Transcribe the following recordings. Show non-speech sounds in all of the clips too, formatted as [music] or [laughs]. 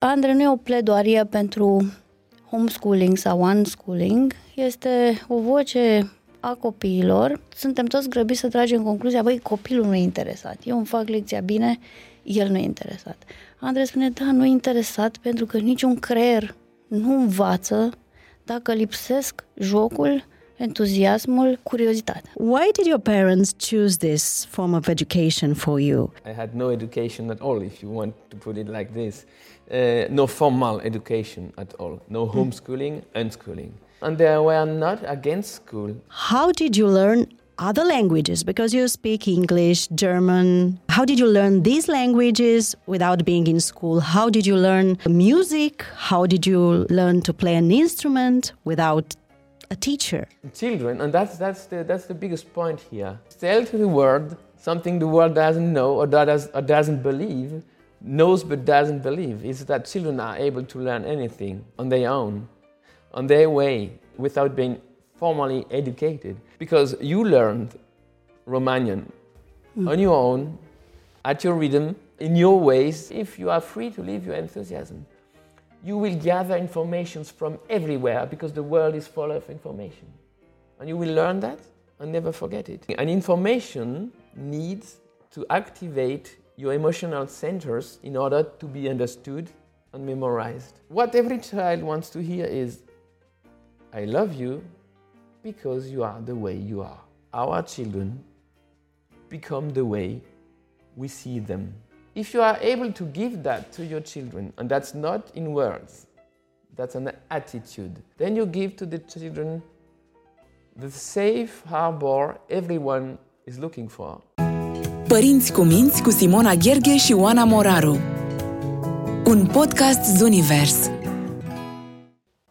Andre nu e o pledoarie pentru homeschooling sau unschooling, este o voce a copiilor. Suntem toți grăbiți să tragem concluzia, băi, copilul nu e interesat. Eu îmi fac lecția bine, el nu e interesat. Andrei spune, da, nu e interesat pentru că niciun creier nu învață dacă lipsesc jocul, entuziasmul, curiozitatea. Why did your parents choose this form of education for you? I had no education at all, if you want to put it like this. Uh, no formal education at all. No homeschooling, unschooling. And they were not against school. How did you learn other languages? Because you speak English, German. How did you learn these languages without being in school? How did you learn music? How did you learn to play an instrument without a teacher? Children, and that's, that's, the, that's the biggest point here. Tell to the world something the world doesn't know or, does, or doesn't believe, knows but doesn't believe, is that children are able to learn anything on their own, on their way, without being formally educated. Because you learned Romanian mm. on your own, at your rhythm, in your ways, if you are free to live your enthusiasm you will gather informations from everywhere because the world is full of information. And you will learn that and never forget it. And information needs to activate your emotional centers in order to be understood and memorized. What every child wants to hear is, I love you because you are the way you are. Our children become the way we see them. If you are able to give that to your children, and that's not in words, that's an attitude, then you give to the children the safe harbor everyone is looking for. Părinți cu minți cu Simona Gherghe și Oana Moraru. Un podcast Zunivers.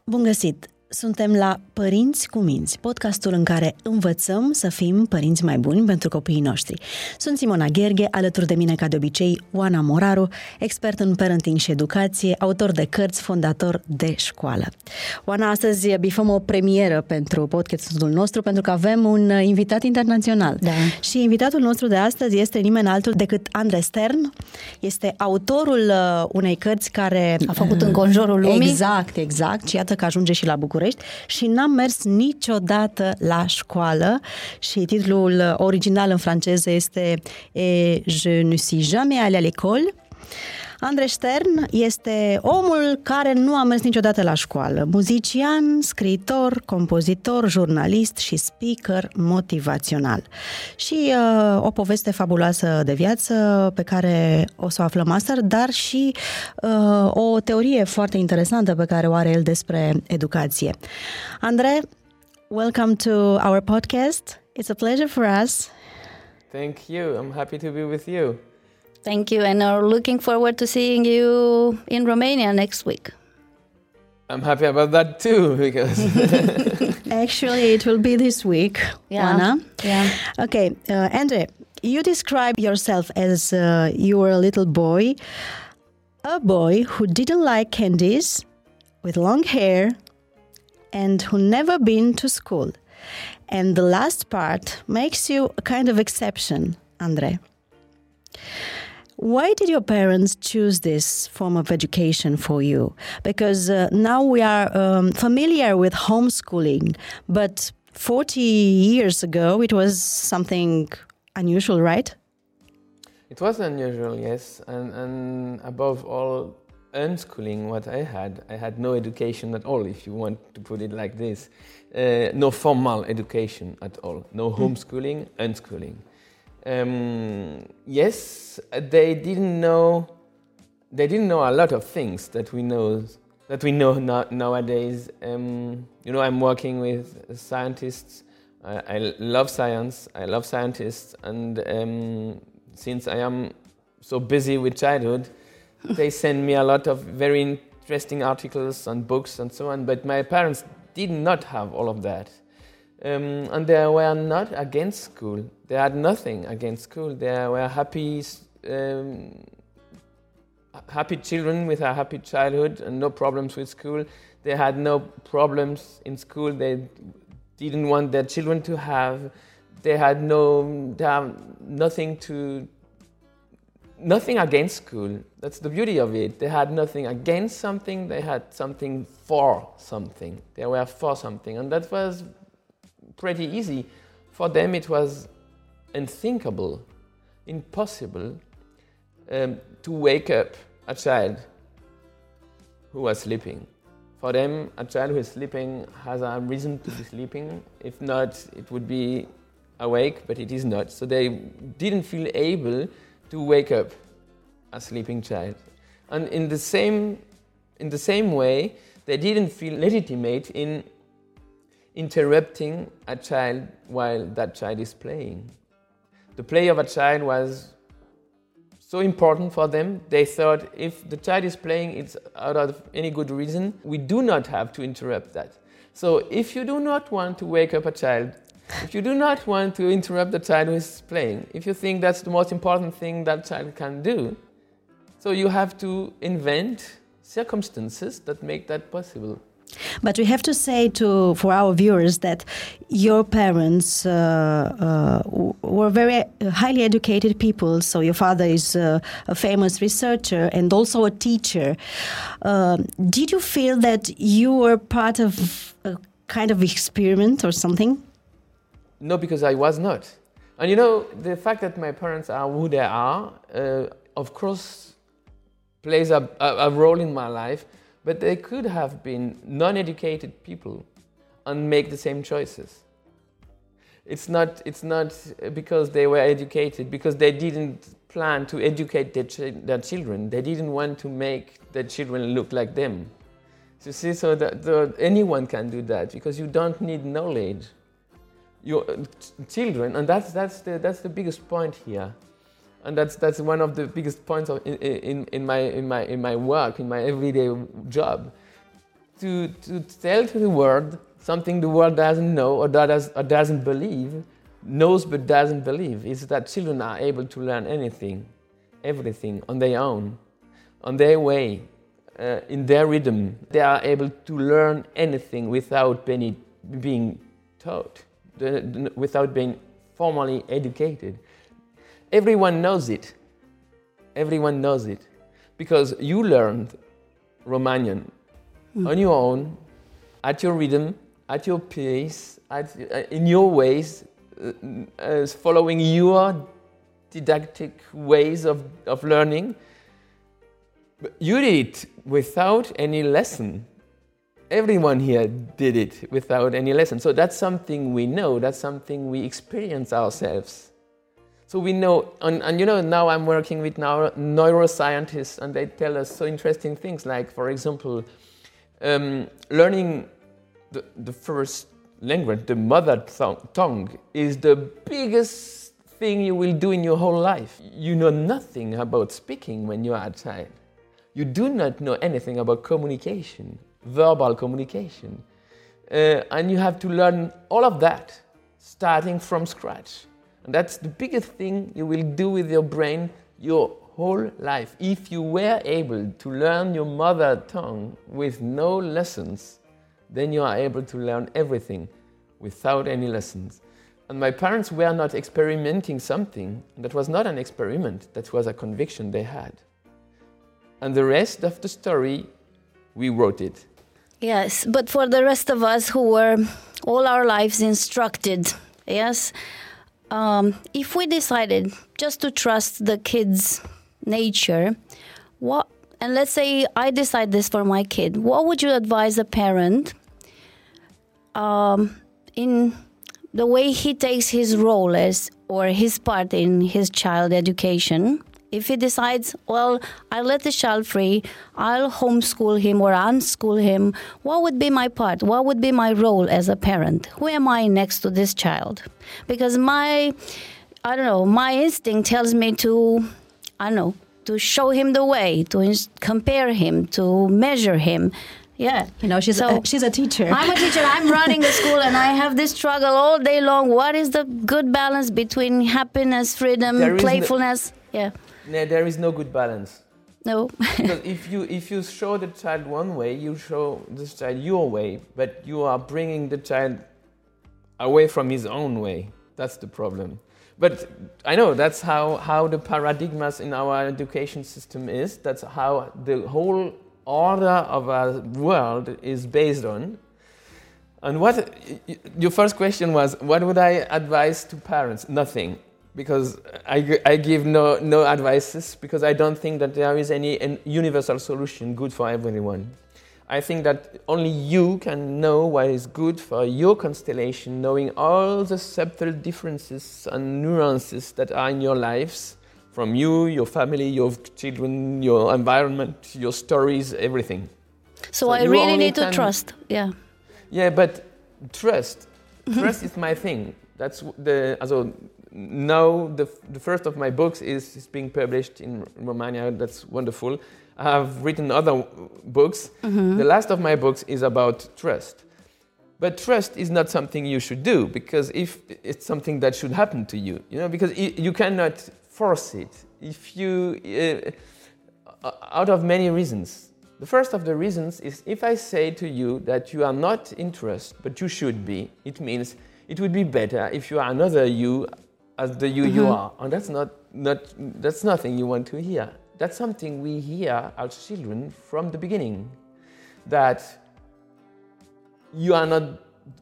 Bun găsit! Suntem la Părinți cu Minți, podcastul în care învățăm să fim părinți mai buni pentru copiii noștri. Sunt Simona Gherghe, alături de mine, ca de obicei, Oana Moraru, expert în parenting și educație, autor de cărți, fondator de școală. Oana, astăzi bifăm o premieră pentru podcastul nostru, pentru că avem un invitat internațional. Da. Și invitatul nostru de astăzi este nimeni altul decât Andre Stern. Este autorul uh, unei cărți care... A făcut în conjurul lumii. Exact, exact. Și iată că ajunge și la București București și n-am mers niciodată la școală și titlul original în franceză este Et je ne suis jamais allé à l'école. Andreș Stern este omul care nu a mers niciodată la școală. Muzician, scriitor, compozitor, jurnalist și speaker motivațional. Și uh, o poveste fabuloasă de viață pe care o să o aflăm astăzi, dar și uh, o teorie foarte interesantă pe care o are el despre educație. Andre, welcome to our podcast. It's a pleasure for us. Thank you. I'm happy to be with you. Thank you, and are looking forward to seeing you in Romania next week. I'm happy about that too [laughs] because [laughs] actually it will be this week. Yeah, Anna. yeah. Okay, uh, Andre, you describe yourself as uh, you were a little boy, a boy who didn't like candies, with long hair, and who never been to school. And the last part makes you a kind of exception, Andre. Why did your parents choose this form of education for you? Because uh, now we are um, familiar with homeschooling, but 40 years ago it was something unusual, right? it was unusual, yes, and, and above all, unschooling. What I had, I had no education at all, if you want to put it like this, uh, no formal education at all, no homeschooling, unschooling. Um, yes, they didn't know. They didn't know a lot of things that we know that we know nowadays. Um, you know, I'm working with scientists. I, I, love science. I love scientists, and um, since I am so busy with childhood, [laughs] they send me a lot of very interesting articles and books and so on. But my parents did not have all of that. Um, and they were not against school. They had nothing against school. They were happy, um, happy children with a happy childhood and no problems with school. They had no problems in school. They didn't want their children to have. They had no, they have nothing to nothing against school. That's the beauty of it. They had nothing against something, they had something for something. They were for something. And that was pretty easy. For them, it was unthinkable, impossible um, to wake up a child who was sleeping. For them, a child who is sleeping has a reason to be sleeping. If not, it would be awake, but it is not. So they didn't feel able to wake up a sleeping child. And in the same, in the same way, they didn't feel legitimate in interrupting a child while that child is playing. The play of a child was so important for them. They thought if the child is playing, it's out of any good reason. We do not have to interrupt that. So if you do not want to wake up a child, if you do not want to interrupt the child who is playing, if you think that's the most important thing that child can do, so you have to invent circumstances that make that possible. But we have to say to for our viewers that your parents uh, uh, were very highly educated people. So your father is uh, a famous researcher and also a teacher. Um, did you feel that you were part of a kind of experiment or something? No, because I was not. And you know, the fact that my parents are who they are, uh, of course, plays a, a, a role in my life but they could have been non-educated people and make the same choices. It's not, it's not because they were educated, because they didn't plan to educate their, ch- their children. They didn't want to make their children look like them. So see, so that anyone can do that because you don't need knowledge. Your children, and that's, that's, the, that's the biggest point here and that's that's one of the biggest points of, in, in, in, my in my in my work in my everyday job. To to tell to the world something the world doesn't know or, does, or doesn't believe knows but doesn't believe is that children are able to learn anything everything on their own on their way uh, in their rhythm. They are able to learn anything without being, being taught without being formally educated Everyone knows it. Everyone knows it. Because you learned Romanian mm. on your own, at your rhythm, at your pace, at, uh, in your ways, uh, uh, following your didactic ways of, of learning. But you did it without any lesson. Everyone here did it without any lesson. So that's something we know, that's something we experience ourselves. So we know, and, and you know, now I'm working with neuro, neuroscientists, and they tell us so interesting things, like, for example, um, learning the, the first language, the mother tongue, is the biggest thing you will do in your whole life. You know nothing about speaking when you are a child. You do not know anything about communication, verbal communication. Uh, and you have to learn all of that starting from scratch. And that's the biggest thing you will do with your brain your whole life. If you were able to learn your mother tongue with no lessons, then you are able to learn everything without any lessons. And my parents were not experimenting something. That was not an experiment, that was a conviction they had. And the rest of the story, we wrote it. Yes, but for the rest of us who were all our lives instructed, yes, um, if we decided just to trust the kid's nature, what and let's say I decide this for my kid, what would you advise a parent um, in the way he takes his role as or his part in his child education? If he decides, well, I'll let the child free, I'll homeschool him or unschool him, what would be my part? What would be my role as a parent? Who am I next to this child? Because my, I don't know, my instinct tells me to, I don't know, to show him the way, to compare him, to measure him. Yeah, you know, she's so, a, she's a teacher. I'm a teacher. I'm [laughs] running the school, and I have this struggle all day long. What is the good balance between happiness, freedom, playfulness? Yeah. No, there is no good balance. No. because [laughs] if you if you show the child one way, you show the child your way, but you are bringing the child away from his own way. That's the problem. but I know that's how, how the paradigmas in our education system is. That's how the whole order of our world is based on. And what your first question was, what would I advise to parents? Nothing, because I, I give no, no advices because I don't think that there is any universal solution good for everyone. I think that only you can know what is good for your constellation, knowing all the subtle differences and nuances that are in your lives from you, your family, your children, your environment, your stories, everything. So, so I really need to trust. Yeah. Yeah, but trust. [laughs] trust is my thing. That's the. Also, now the, the first of my books is, is being published in Romania. That's wonderful. I have written other books. Mm-hmm. The last of my books is about trust. But trust is not something you should do because if it's something that should happen to you, you know, because you cannot force it. If you, uh, out of many reasons. The first of the reasons is if I say to you that you are not in trust, but you should be, it means it would be better if you are another you as the you mm-hmm. you are. And that's not, not that's nothing you want to hear that's something we hear as children from the beginning that you are not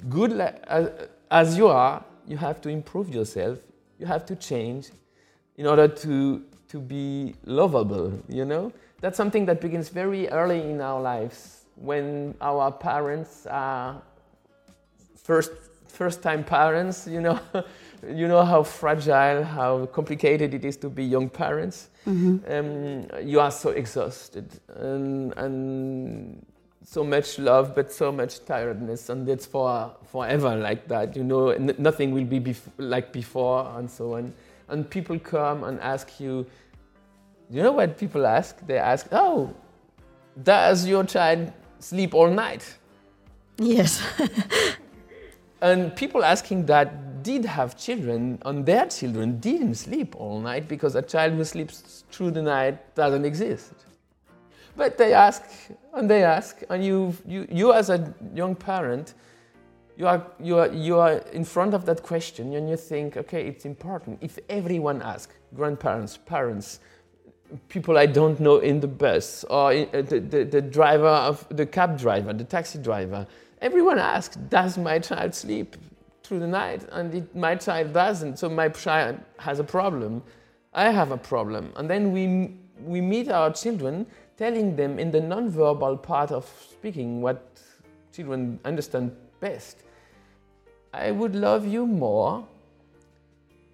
good as, as you are, you have to improve yourself, you have to change in order to, to be lovable, you know? That's something that begins very early in our lives when our parents are first first time parents, you know, [laughs] you know how fragile, how complicated it is to be young parents. Mm-hmm. Um, you are so exhausted and, and, so much love, but so much tiredness, and it's for forever like that. You know, n- nothing will be bef- like before, and so on. And people come and ask you. You know what people ask? They ask, "Oh, does your child sleep all night?" Yes. [laughs] and people asking that did have children, and their children didn't sleep all night because a child who sleeps through the night doesn't exist. But they ask, and they ask, and you, you, you as a young parent, you are, you, are, you are in front of that question and you think, okay, it's important. If everyone asks, grandparents, parents, people I don't know in the bus, or in, uh, the, the, the driver of the cab driver, the taxi driver, everyone asks, does my child sleep through the night? And it, my child doesn't, so my child has a problem. I have a problem. And then we, we meet our children telling them in the nonverbal part of speaking what children understand best. I would love you more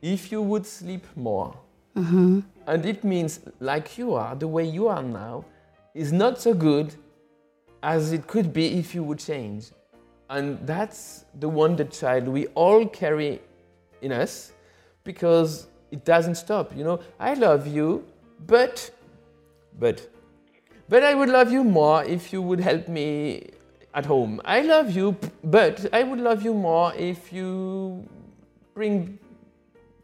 if you would sleep more. Mm-hmm. And it means, like you are, the way you are now, is not so good as it could be if you would change. And that's the wounded child we all carry in us because it doesn't stop. You know, I love you, but, but, but I would love you more if you would help me at home. I love you, but I would love you more if you bring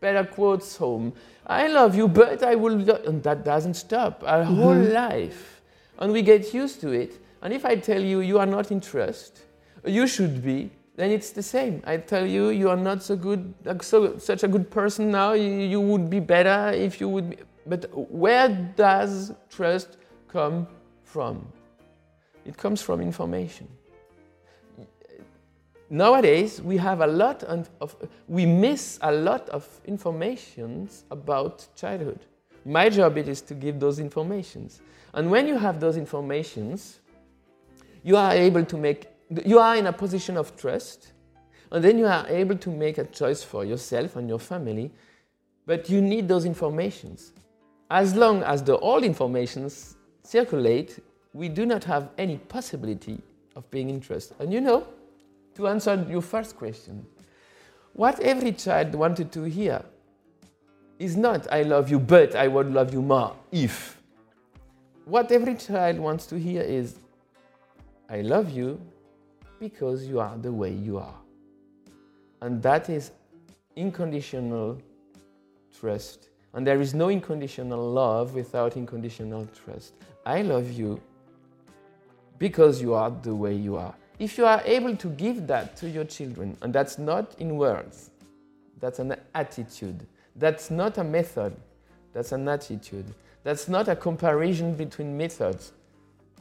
better quotes home. I love you, but I will, and that doesn't stop our mm-hmm. whole life. And we get used to it. And if I tell you you are not in trust, you should be, then it's the same. I tell you, you are not so good, so, such a good person now. You, you would be better if you would be. But where does trust come from? It comes from information. Nowadays, we have a lot of, we miss a lot of informations about childhood. My job it is to give those informations. And when you have those informations, you are able to make you are in a position of trust, and then you are able to make a choice for yourself and your family, but you need those informations. As long as the old informations circulate, we do not have any possibility of being in trust. And you know, to answer your first question, what every child wanted to hear is not, I love you, but I would love you more if. What every child wants to hear is, I love you, because you are the way you are. And that is unconditional trust. And there is no unconditional love without unconditional trust. I love you because you are the way you are. If you are able to give that to your children, and that's not in words, that's an attitude. That's not a method, that's an attitude. That's not a comparison between methods,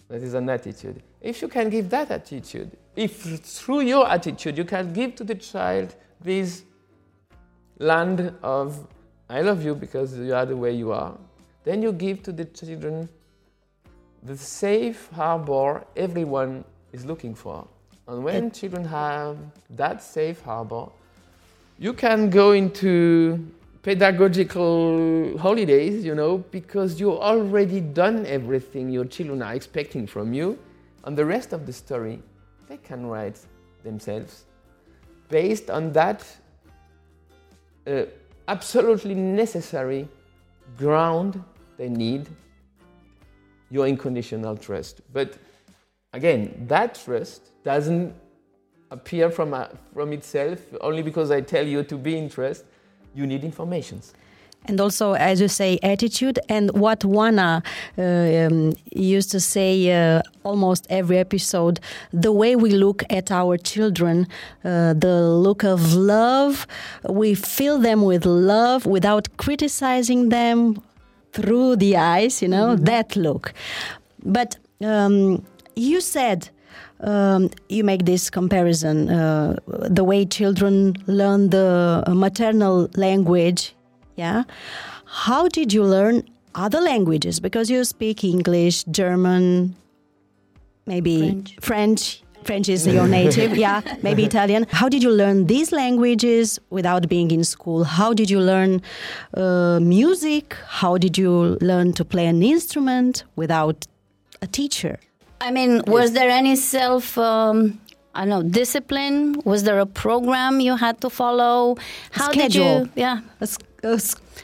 that is an attitude. If you can give that attitude, if through your attitude you can give to the child this land of I love you because you are the way you are, then you give to the children the safe harbor everyone is looking for. And when children have that safe harbor, you can go into pedagogical holidays, you know, because you already done everything your children are expecting from you. And the rest of the story, they can write themselves based on that uh, absolutely necessary ground they need your unconditional trust. But again, that trust doesn't appear from, uh, from itself only because I tell you to be in trust. You need informations. And also, as you say, attitude and what Oana uh, um, used to say uh, almost every episode the way we look at our children, uh, the look of love, we fill them with love without criticizing them through the eyes, you know, mm-hmm. that look. But um, you said um, you make this comparison uh, the way children learn the maternal language yeah how did you learn other languages because you speak english german maybe french, french. French is your native, [laughs] yeah, maybe Italian. How did you learn these languages without being in school? How did you learn uh, music? How did you learn to play an instrument without a teacher? I mean, was there any self um, I don't know, discipline? Was there a program you had to follow? How did you, yeah.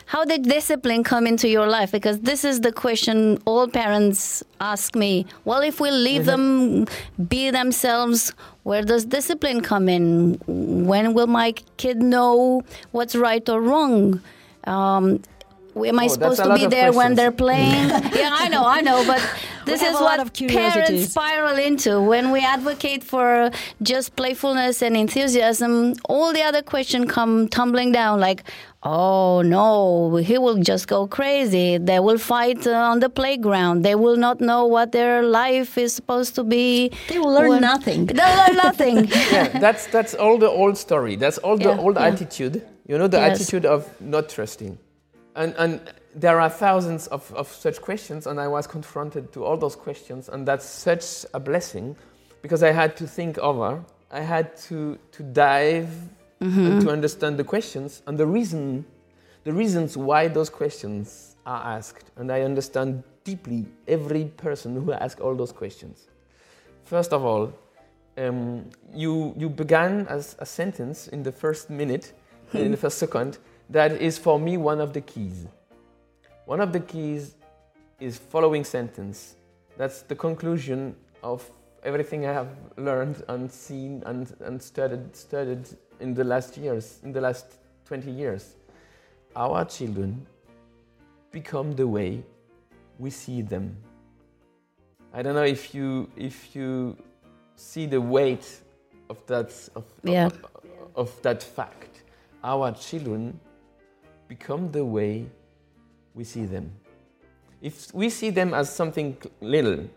How did discipline come into your life? Because this is the question all parents ask me. Well, if we leave mm-hmm. them be themselves, where does discipline come in? When will my kid know what's right or wrong? Um, am I oh, supposed to be there when they're playing? [laughs] yeah, I know, I know, but [laughs] this is what parents spiral into when we advocate for just playfulness and enthusiasm. All the other questions come tumbling down, like, oh no, he will just go crazy. They will fight uh, on the playground. They will not know what their life is supposed to be. They will learn when, nothing. [laughs] They'll learn nothing. [laughs] yeah, that's that's all the old story. That's all the yeah, old yeah. attitude. You know, the yes. attitude of not trusting. And, and there are thousands of, of such questions, and I was confronted to all those questions, and that's such a blessing because I had to think over. I had to, to dive mm-hmm. and to understand the questions and the reason, the reasons why those questions are asked. And I understand deeply every person who asked all those questions. First of all, um, you, you began as a sentence in the first minute, [laughs] in the first second, that is for me one of the keys. One of the keys is following sentence. That's the conclusion of everything I have learned and seen and, and studied, studied in the last years, in the last 20 years. Our children become the way we see them. I don't know if you if you see the weight of that of, yeah. of, of that fact. Our children become the way we see them. If we see them as something little,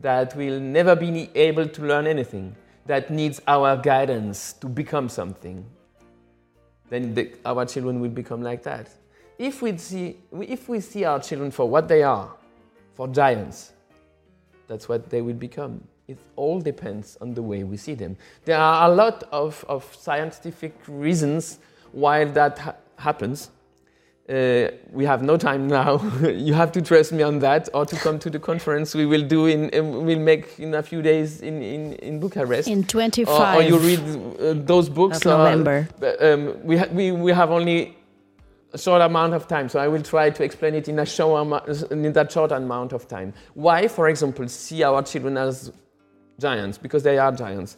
that will never be able to learn anything, that needs our guidance to become something, then the, our children will become like that. If we, see, if we see our children for what they are, for giants, that's what they will become. It all depends on the way we see them. There are a lot of, of scientific reasons why that ha- happens. Uh, we have no time now. [laughs] you have to trust me on that, or to come to the conference we will do in um, we'll make in a few days in in, in Bucharest. In 25. Or, or you read uh, those books. Of November. Um, we, ha- we we have only a short amount of time, so I will try to explain it in a short in that short amount of time. Why, for example, see our children as giants because they are giants.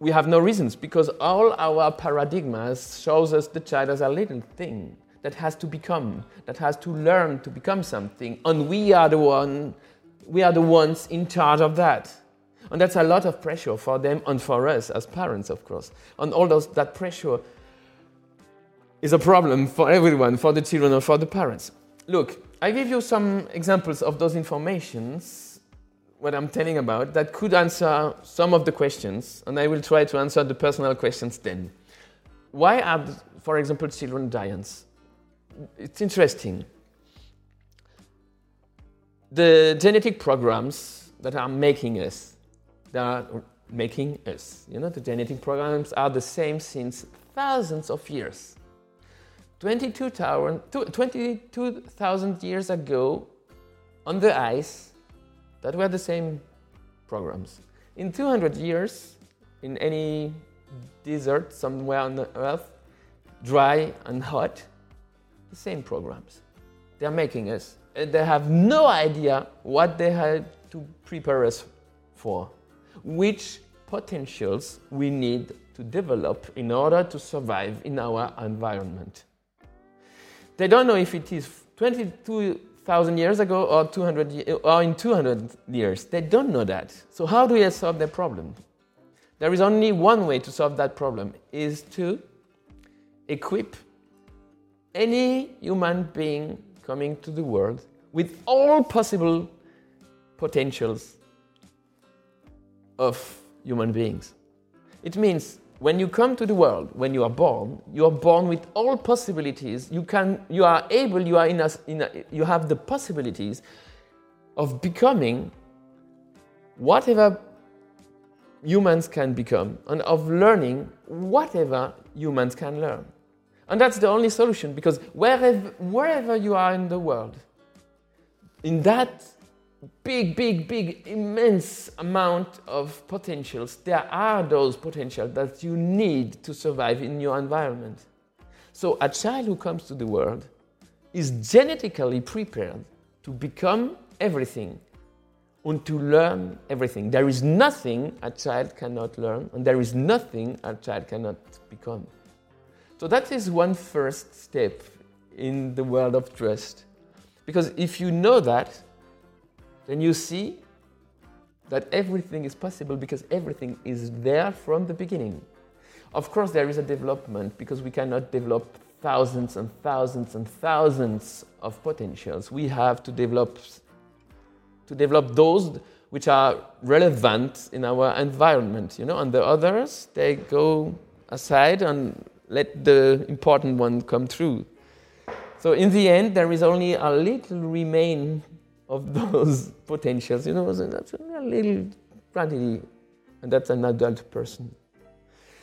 We have no reasons because all our paradigmas shows us the child as a little thing that has to become, that has to learn to become something, and we are the one, we are the ones in charge of that. And that's a lot of pressure for them and for us as parents, of course. And all those, that pressure is a problem for everyone, for the children or for the parents. Look, I give you some examples of those informations, what I'm telling about, that could answer some of the questions, and I will try to answer the personal questions then. Why are, for example, children giants? It's interesting. The genetic programs that are making us, that are making us, you know, the genetic programs are the same since thousands of years. 22,000 years ago, on the ice, that were the same programs. In 200 years, in any desert somewhere on the earth, dry and hot, the same programs. They're making us. They have no idea what they had to prepare us for, which potentials we need to develop in order to survive in our environment. They don't know if it is 22,000 years ago or, 200, or in 200 years. They don't know that. So how do we solve the problem? There is only one way to solve that problem is to equip any human being coming to the world with all possible potentials of human beings. It means when you come to the world, when you are born, you are born with all possibilities. You can, you are able, you are in a, in a, you have the possibilities of becoming whatever humans can become and of learning whatever humans can learn. And that's the only solution because wherever, wherever you are in the world, in that big, big, big, immense amount of potentials. There are those potentials that you need to survive in your environment. So a child who comes to the world is genetically prepared to become everything and to learn everything. There is nothing a child cannot learn, and there is nothing a child cannot become. So that is one first step in the world of trust. Because if you know that, then you see that everything is possible because everything is there from the beginning. Of course, there is a development because we cannot develop thousands and thousands and thousands of potentials. We have to develop to develop those which are relevant in our environment, you know, and the others they go aside and let the important one come through. So in the end, there is only a little remain of those [laughs] potentials. You know, that's a little quantity, and that's an adult person.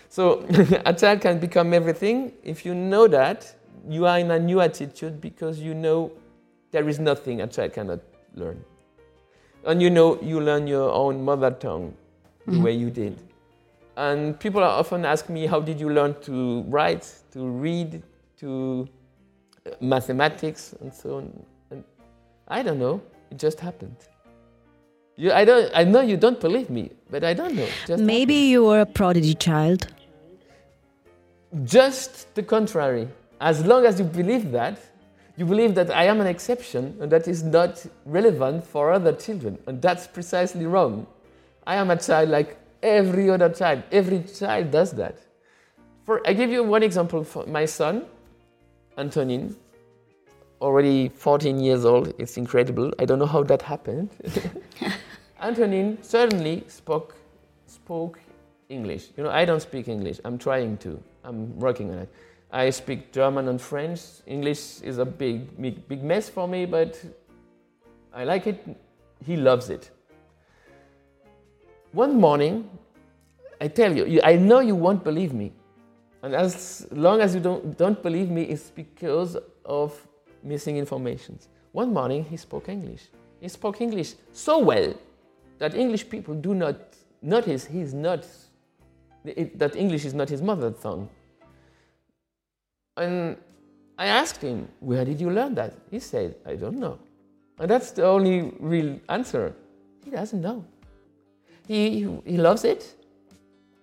So [laughs] a child can become everything. If you know that, you are in a new attitude because you know there is nothing a child cannot learn. And you know you learn your own mother tongue the mm-hmm. way you did. And people often ask me, how did you learn to write, to read, to uh, mathematics, and so on? And I don't know. It just happened. You, I, don't, I know you don't believe me, but I don't know. Just Maybe happened. you were a prodigy child. Just the contrary. As long as you believe that, you believe that I am an exception and that is not relevant for other children. And that's precisely wrong. I am a child like every other child. Every child does that. For, I give you one example for my son, Antonin already 14 years old. It's incredible. I don't know how that happened. [laughs] Antonin certainly spoke, spoke English. You know, I don't speak English. I'm trying to. I'm working on it. I speak German and French. English is a big, big, big mess for me, but I like it. He loves it. One morning, I tell you, I know you won't believe me. And as long as you don't, don't believe me, it's because of missing informations. One morning he spoke English. He spoke English so well that English people do not notice he's not, that English is not his mother tongue. And I asked him, Where did you learn that? He said, I don't know. And that's the only real answer. He doesn't know. He, he loves it.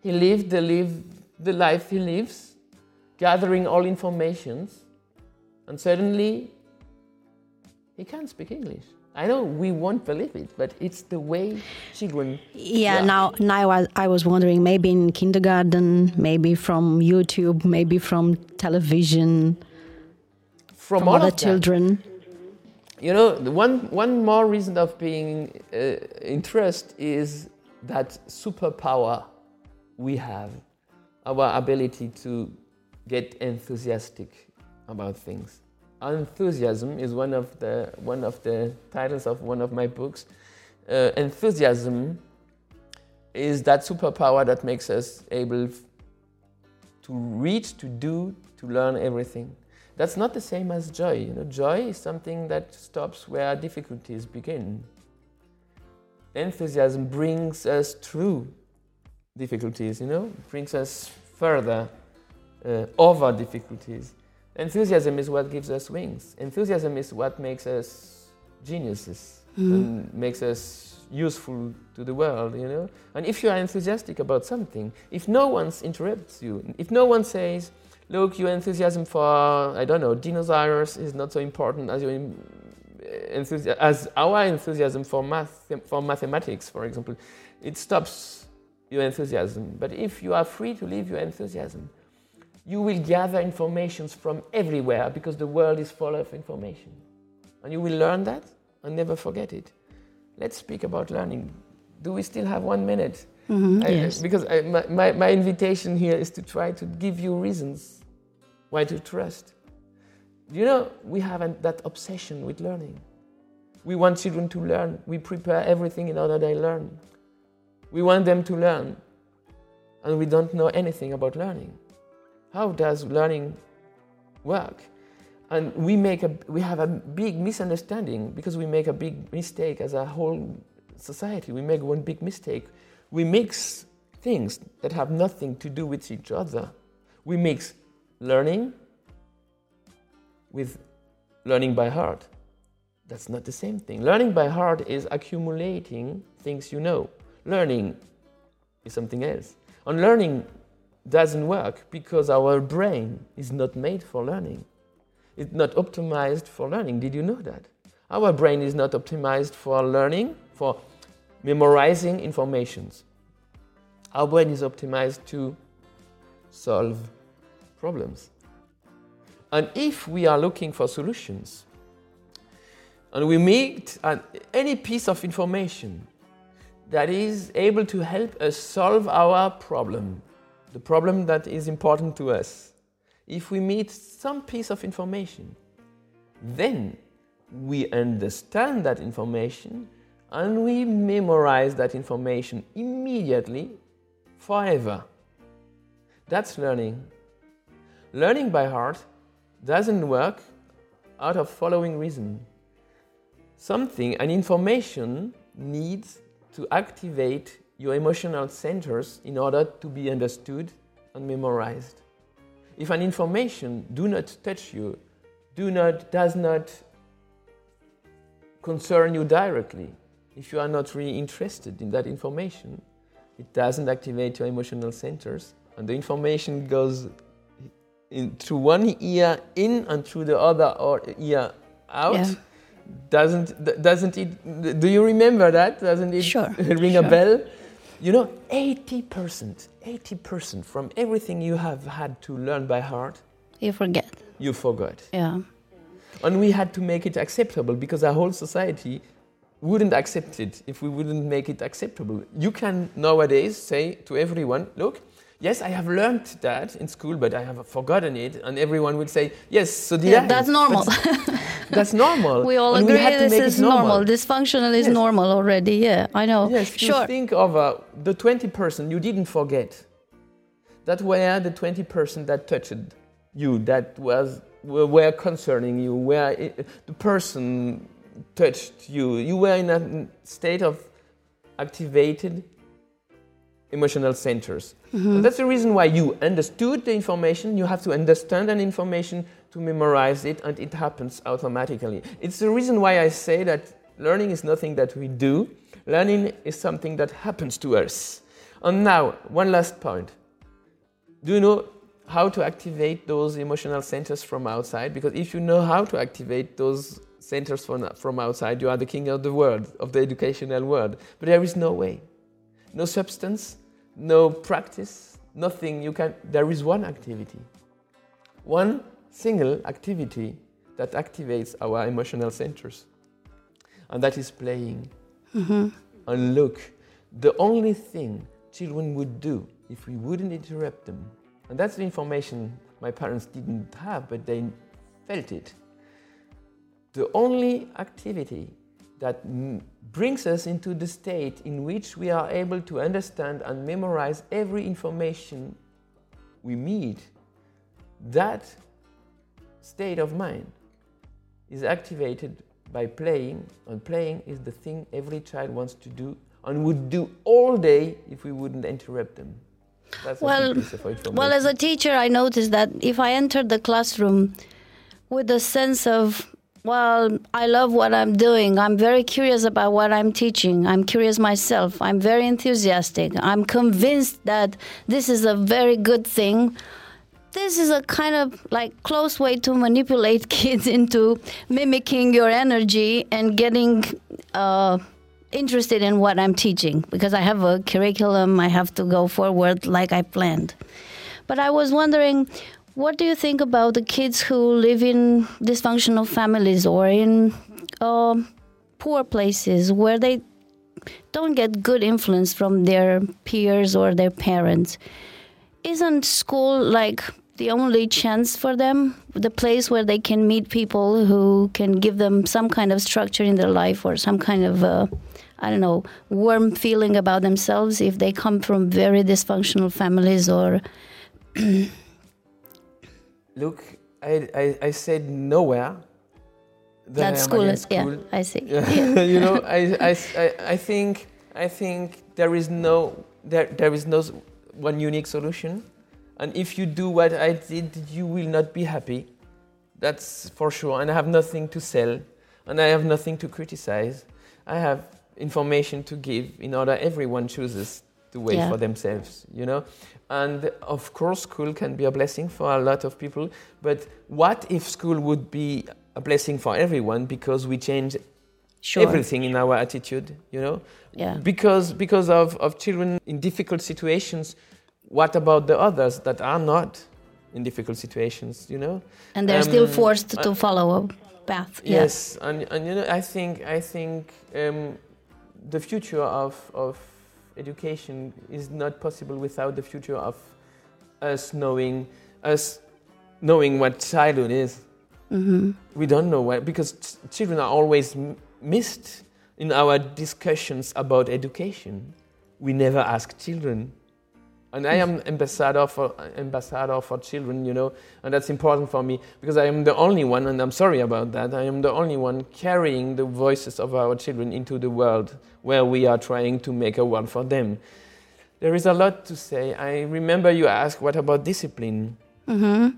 He lived the, live, the life he lives, gathering all informations and suddenly, he can't speak English. I know we won't believe it, but it's the way children. Yeah, learn. now now I, I was wondering maybe in kindergarten, maybe from YouTube, maybe from television, from, from all other children. You know, the one one more reason of being uh, interest is that superpower we have, our ability to get enthusiastic about things. Enthusiasm is one of the one of the titles of one of my books. Uh, enthusiasm is that superpower that makes us able to read, to do, to learn everything. That's not the same as joy. You know, joy is something that stops where difficulties begin. Enthusiasm brings us through difficulties. You know, brings us further uh, over difficulties. Enthusiasm is what gives us wings. Enthusiasm is what makes us geniuses and makes us useful to the world, you know? And if you are enthusiastic about something, if no one interrupts you, if no one says, look, your enthusiasm for, I don't know, dinosaurs is not so important as your as our enthusiasm for math, for mathematics, for example, it stops your enthusiasm. But if you are free to live your enthusiasm, you will gather informations from everywhere because the world is full of information. And you will learn that and never forget it. Let's speak about learning. Do we still have one minute? Mm-hmm. I- yes. Because I, my, my, my invitation here is to try to give you reasons why to trust. You know, we have that obsession with learning. We want children to learn. We prepare everything in order they learn. We want them to learn. And we don't know anything about learning. How does learning work? And we make a we have a big misunderstanding because we make a big mistake as a whole society. We make one big mistake. We mix things that have nothing to do with each other. We mix learning with learning by heart. That's not the same thing. Learning by heart is accumulating things you know. Learning is something else. And learning doesn't work because our brain is not made for learning. It's not optimized for learning. Did you know that? Our brain is not optimized for learning, for memorizing informations. Our brain is optimized to solve problems. And if we are looking for solutions, and we meet any piece of information that is able to help us solve our problem, the problem that is important to us, if we meet some piece of information, then we understand that information and we memorize that information immediately forever. That's learning. Learning by heart doesn't work out of following reason. Something, an information needs to activate your emotional centers in order to be understood and memorized. If an information do not touch you, do not, does not concern you directly, if you are not really interested in that information, it doesn't activate your emotional centers, and the information goes in through one ear in and through the other or ear out. Yeah. Doesn't doesn't it? Do you remember that? Doesn't it Sure, [laughs] ring a bell? You know, 80%, 80% from everything you have had to learn by heart, You forget. you forgot. Yeah. And we had to make it acceptable because our whole society wouldn't accept it if we wouldn't make it acceptable. You can nowadays say to everyone, look, yes, I have learned that in school, but I have forgotten it. And everyone will say, yes, so did Yeah, I. that's normal. [laughs] That's normal. We all And agree to this is normal. Dysfunctional is Yes. normal already. Yeah, I know. Yes, you sure. think of uh, the 20 person you didn't forget. That were the 20 person that touched you, that was were, were concerning you, where it, the person touched you. You were in a state of activated emotional centers. And that's the reason why you understood the information. You have to understand an information to memorize it, and it happens automatically. It's the reason why I say that learning is nothing that we do. Learning is something that happens to us. And now, one last point. Do you know how to activate those emotional centers from outside? Because if you know how to activate those centers from, from outside, you are the king of the world, of the educational world. But there is no way. No substance, no practice, nothing you can. There is one activity. One single activity that activates our emotional centers. And that is playing. Mm-hmm. And look, the only thing children would do if we wouldn't interrupt them, and that's the information my parents didn't have, but they felt it. The only activity that m- brings us into the state in which we are able to understand and memorize every information we meet, that state of mind is activated by playing, and playing is the thing every child wants to do and would do all day if we wouldn't interrupt them. That's Well, big piece of information. Well, as a teacher, I noticed that if I entered the classroom with a sense of, well, I love what I'm doing, I'm very curious about what I'm teaching, I'm curious myself, I'm very enthusiastic, I'm convinced that this is a very good thing. This is a kind of like close way to manipulate [laughs] kids into mimicking your energy and getting uh, interested in what I'm teaching. Because I have a curriculum, I have to go forward like I planned. But I was wondering, what do you think about the kids who live in dysfunctional families or in uh, poor places where they don't get good influence from their peers or their parents? Isn't school like the only chance for them, the place where they can meet people who can give them some kind of structure in their life or some kind of, uh, I don't know, warm feeling about themselves if they come from very dysfunctional families or. [clears throat] Look, I, I, I said nowhere. that that school is, yeah. I see. [laughs] Yeah. you know, I, I, I, I think I think there is no there, there is no one unique solution, and if you do what I did, you will not be happy. That's for sure. And I have nothing to sell, and I have nothing to criticize. I have information to give in order everyone chooses the way Yeah. for themselves. You know, and of course, school can be a blessing for a lot of people. But what if school would be a blessing for everyone because we change Sure. everything in our attitude, you know? Yeah. Because, because of, of children in difficult situations, what about the others that are not in difficult situations, you know? And they're still Um, forced to uh, follow a path. yeah. Yes, and, and you know, I think, I think um, the future of, of education is not possible without the future of us knowing, us knowing what childhood is. hmm We don't know why, because ch- children are always m- missed in our discussions about education. We never ask children. And I am ambassador for ambassador for children, you know, and that's important for me because I am the only one, and I'm sorry about that. I am the only one carrying the voices of our children into the world where we are trying to make a world for them. There is a lot to say. I remember you asked, what about discipline? hmm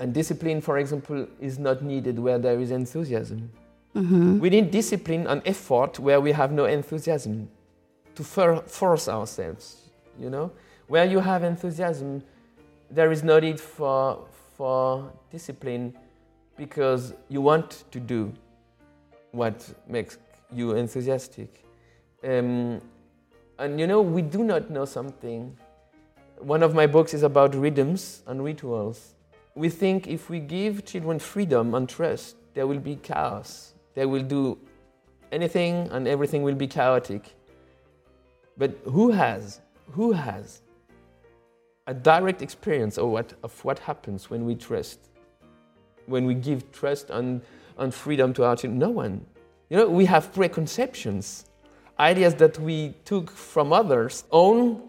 And discipline, for example, is not needed where there is enthusiasm. hmm We need discipline and effort where we have no enthusiasm to for- force ourselves, you know? Where you have enthusiasm, there is no need for, for discipline because you want to do what makes you enthusiastic. Um, and you know, we do not know something. One of my books is about rhythms and rituals. We think if we give children freedom and trust, there will be chaos. They will do anything and everything will be chaotic. But who has, who has a direct experience of what, of what happens when we trust? When we give trust and, and freedom to our children? No one. You know, we have preconceptions, ideas that we took from others, own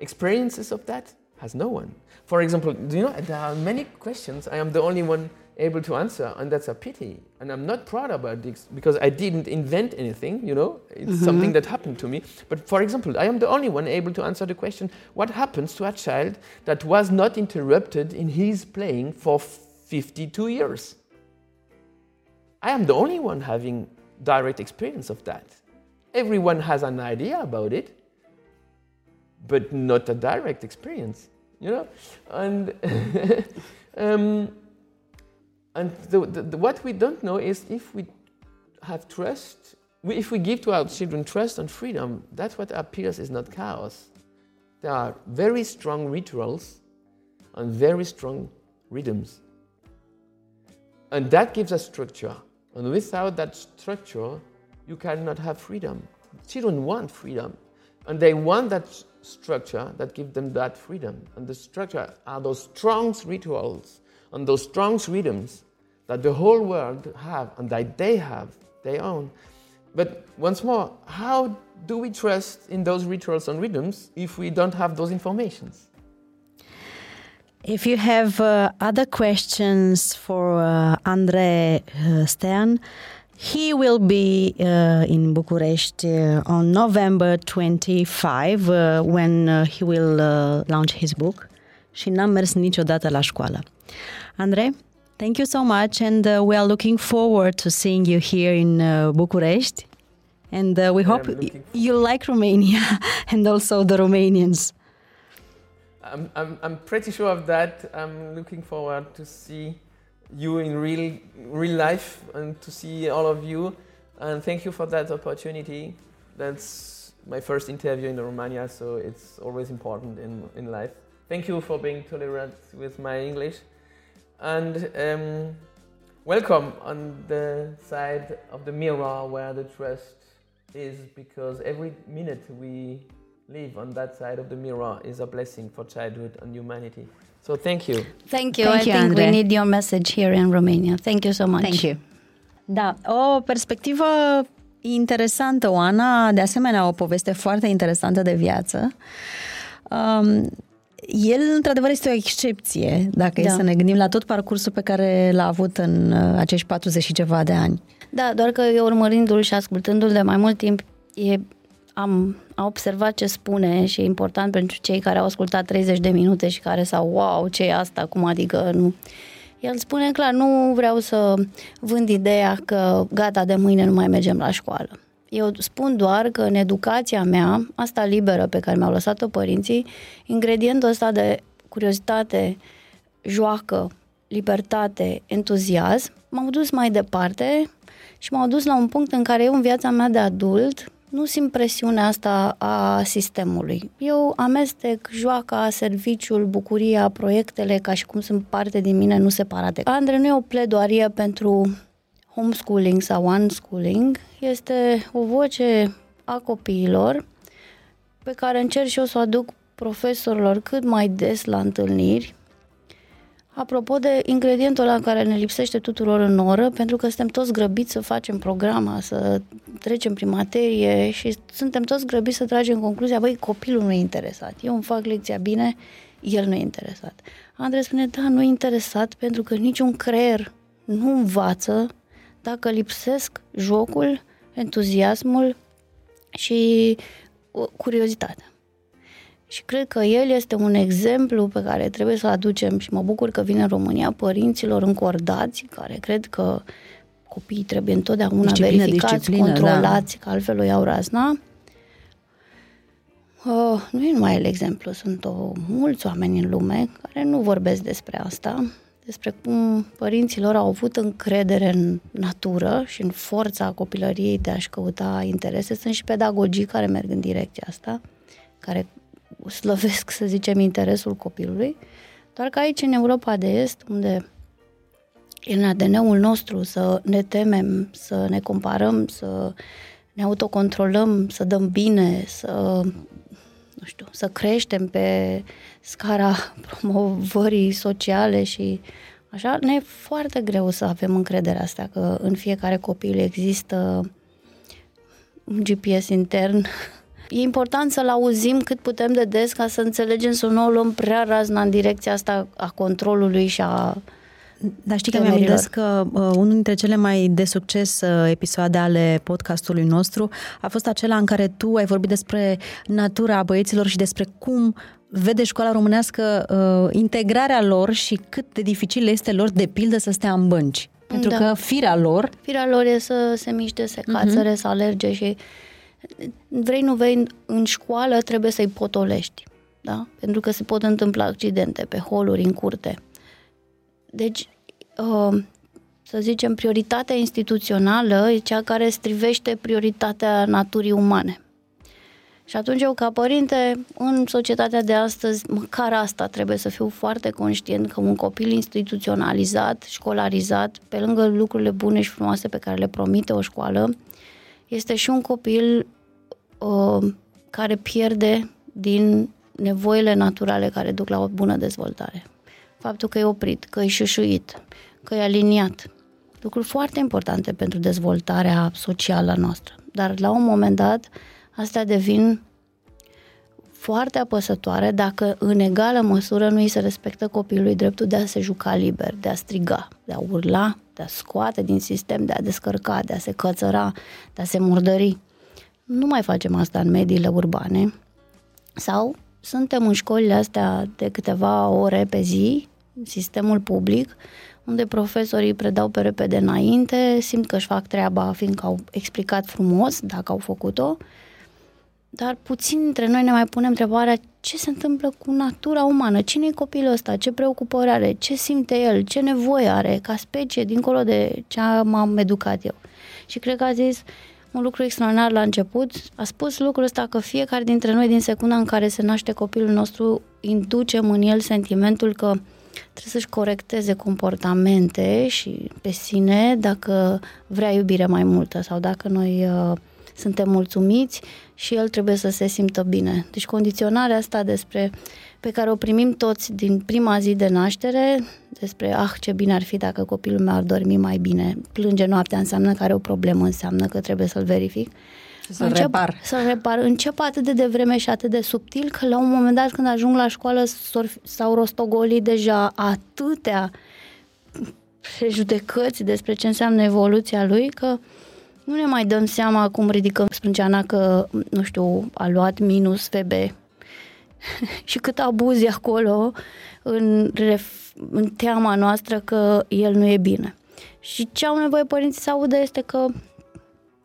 experiences of that has no one. For example, do you know there are many questions I am the only one able to answer, and that's a pity. And I'm not proud about this because I didn't invent anything, you know, it's something that happened to me. But for example, I am the only one able to answer the question what happens to a child that was not interrupted in his playing for 52 years? I am the only one having direct experience of that. Everyone has an idea about it, but not a direct experience, you know? And, [laughs] um, and the, the, the- what we don't know is if we have trust, we, if we give to our children trust and freedom, that's what appears is not chaos. There are very strong rituals and very strong rhythms. And that gives us structure. And without that structure, you cannot have freedom. Children want freedom. And they want that structure that gives them that freedom. And the structure are those strong rituals and those strong rhythms that the whole world have and that they have, they own. But once more, how do we trust in those rituals and rhythms if we don't have those informations? If you have uh, other questions for uh, Andre uh, Stern, he will be uh, in Bucharest uh, on November 25 uh, when uh, he will uh, launch his book. Și n-am mers niciodată la școală. Andre, thank you so much and uh, we are looking forward to seeing you here in uh, Bucharest. And uh, we hope you like Romania [laughs] and also the Romanians. I'm, I'm, I'm pretty sure of that. I'm looking forward to see you in real, real life and to see all of you. And thank you for that opportunity. That's my first interview in Romania, so it's always important in, in life. Thank you for being tolerant with my English. And um, welcome on the side of the mirror where the trust is, because every minute we live on that side of the mirror is a blessing for childhood and humanity. So thank you. Thank you. Thank I you, think Andre. we need your message here in Romania. Thank you so much. Thank you. Da, o perspectivă interesantă, Oana, de asemenea o poveste foarte interesantă de viață. Um, el, într-adevăr, este o excepție, dacă da. Da. e să ne gândim la tot parcursul pe care l-a avut în uh, acești 40 și ceva de ani. Da, doar că eu urmărindu-l și ascultându-l de mai mult timp, e, am, am observat ce spune și e important pentru cei care au ascultat 30 de minute și care s-au, wow, ce e asta, cum adică nu... El spune clar, nu vreau să vând ideea că gata, de mâine nu mai mergem la școală. Eu spun doar că în educația mea, asta liberă pe care mi-au lăsat-o părinții, ingredientul ăsta de curiozitate, joacă, libertate, entuziasm, m-au dus mai departe și m-au dus la un punct în care eu în viața mea de adult nu simt presiunea asta a sistemului. Eu amestec joaca, serviciul, bucuria, proiectele ca și cum sunt parte din mine, nu separate. Andre, nu e o pledoarie pentru homeschooling sau unschooling, este o voce a copiilor pe care încerc și eu să o aduc profesorilor cât mai des la întâlniri, Apropo de ingredientul ăla care ne lipsește tuturor în oră, pentru că suntem toți grăbiți să facem programa, să trecem prin materie și suntem toți grăbiți să tragem concluzia, băi, copilul nu e interesat. Eu îmi fac lecția bine, el nu e interesat. Andrei spune, da, nu e interesat pentru că niciun creier nu învață dacă lipsesc jocul, entuziasmul și uh, curiozitatea. Și cred că el este un exemplu pe care trebuie să-l aducem și mă bucur că vine în România părinților încordați, care cred că copiii trebuie întotdeauna Disciplină, verificați, disciplină, controlați, că altfel o iau razna. Uh, nu e numai el exemplu, sunt o, mulți oameni în lume care nu vorbesc despre asta, despre cum părinții lor au avut încredere în natură și în forța copilăriei de a-și căuta interese. Sunt și pedagogii care merg în direcția asta, care slăvesc, să zicem, interesul copilului, doar că aici, în Europa de Est, unde e în ADN-ul nostru să ne temem, să ne comparăm, să ne autocontrolăm, să dăm bine, să, nu știu, să creștem pe scara promovării sociale și așa, ne e foarte greu să avem încrederea asta că în fiecare copil există un GPS intern E important să-l auzim cât putem de des ca să înțelegem să nu o luăm prea razna în direcția asta a controlului și a Dar știi că temerilor. mi-amintesc că uh, unul dintre cele mai de succes uh, episoade ale podcastului nostru a fost acela în care tu ai vorbit despre natura băieților și despre cum vede școala românească uh, integrarea lor și cât de dificil este lor, de pildă, să stea în bănci. Pentru Da. că firea lor Firea lor e să se miște, să cațăre, uh-huh. să alerge și vrei, nu vrei, în școală trebuie să-i potolești. Da? Pentru că se pot întâmpla accidente pe holuri, în curte. Deci, uh, să zicem, prioritatea instituțională e cea care strivește prioritatea naturii umane. Și atunci eu, ca părinte, în societatea de astăzi, măcar asta trebuie să fiu foarte conștient că un copil instituționalizat, școlarizat, pe lângă lucrurile bune și frumoase pe care le promite o școală, este și un copil uh, care pierde din nevoile naturale care duc la o bună dezvoltare. Faptul că e oprit, că e șușuit, că e aliniat. Lucruri foarte importante pentru dezvoltarea socială noastră. Dar la un moment dat, astea devin foarte apăsătoare dacă în egală măsură nu îi se respectă copilului dreptul de a se juca liber, de a striga, de a urla, de a scoate din sistem, de a descărca, de a se cățăra, de a se murdări. Nu mai facem asta în mediile urbane sau suntem în școlile astea de câteva ore pe zi, sistemul public, unde profesorii predau pe repede înainte, simt că își fac treaba fiindcă au explicat frumos, dacă au făcut-o, dar puțin dintre noi ne mai punem întrebarea ce se întâmplă cu natura umană, cine e copilul ăsta, ce preocupări are, ce simte el, ce nevoie are ca specie, dincolo de ce m-am educat eu. Și cred că a zis un lucru extraordinar la început, a spus lucrul ăsta că fiecare dintre noi din secunda în care se naște copilul nostru inducem în el sentimentul că trebuie să-și corecteze comportamente și pe sine dacă vrea iubire mai multă sau dacă noi uh, suntem mulțumiți și el trebuie să se simtă bine. Deci condiționarea asta despre pe care o primim toți din prima zi de naștere, despre ah, ce bine ar fi dacă copilul meu ar dormi mai bine, plânge noaptea înseamnă că are o problemă, înseamnă că trebuie să-l verific. Să-l încep, repar. Să-l repar. Încep atât de devreme și atât de subtil că la un moment dat când ajung la școală s-au rostogolit deja atâtea prejudecăți despre ce înseamnă evoluția lui că nu ne mai dăm seama cum ridicăm sprânceana că, nu știu, a luat minus FB [laughs] și cât abuzi acolo în, ref, în teama noastră că el nu e bine. Și ce au nevoie părinții să audă este că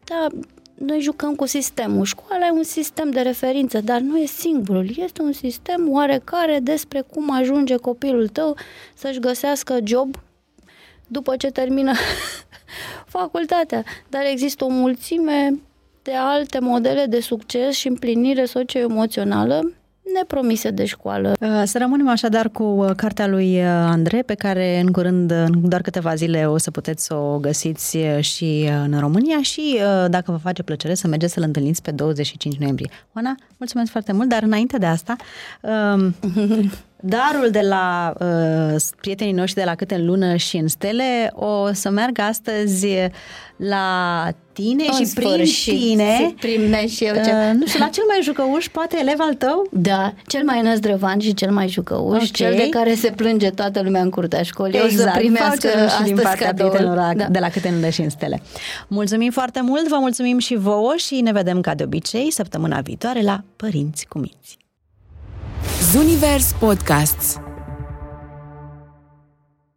da, noi jucăm cu sistemul. Școala e un sistem de referință, dar nu e singurul. Este un sistem oarecare despre cum ajunge copilul tău să-și găsească job după ce termină [laughs] facultatea. Dar există o mulțime de alte modele de succes și împlinire socioemoțională nepromise de școală. Uh, să rămânem așadar cu uh, cartea lui uh, Andrei, pe care în curând, în doar câteva zile, o să puteți să o găsiți și în România și, dacă vă face plăcere, să mergeți să-l întâlniți pe 25 noiembrie. Oana, mulțumesc foarte mult, dar înainte de asta, um, [laughs] darul de la uh, prietenii noștri de la Câte în Lună și în Stele o să meargă astăzi la tine în și prin tine. Prin și eu. Ce... Uh, nu știu, la cel mai jucăuș, poate elev al tău? Da, cel mai năzdrăvan și cel mai jucăuș, okay. cel de care se plânge toată lumea în curtea școlii. Exact. O să exact. primească și din partea prietenilor da. de la Câte în Lună și în Stele. Mulțumim foarte mult, vă mulțumim și vouă și ne vedem ca de obicei săptămâna viitoare la Părinți cu Minți. Zunivers Podcasts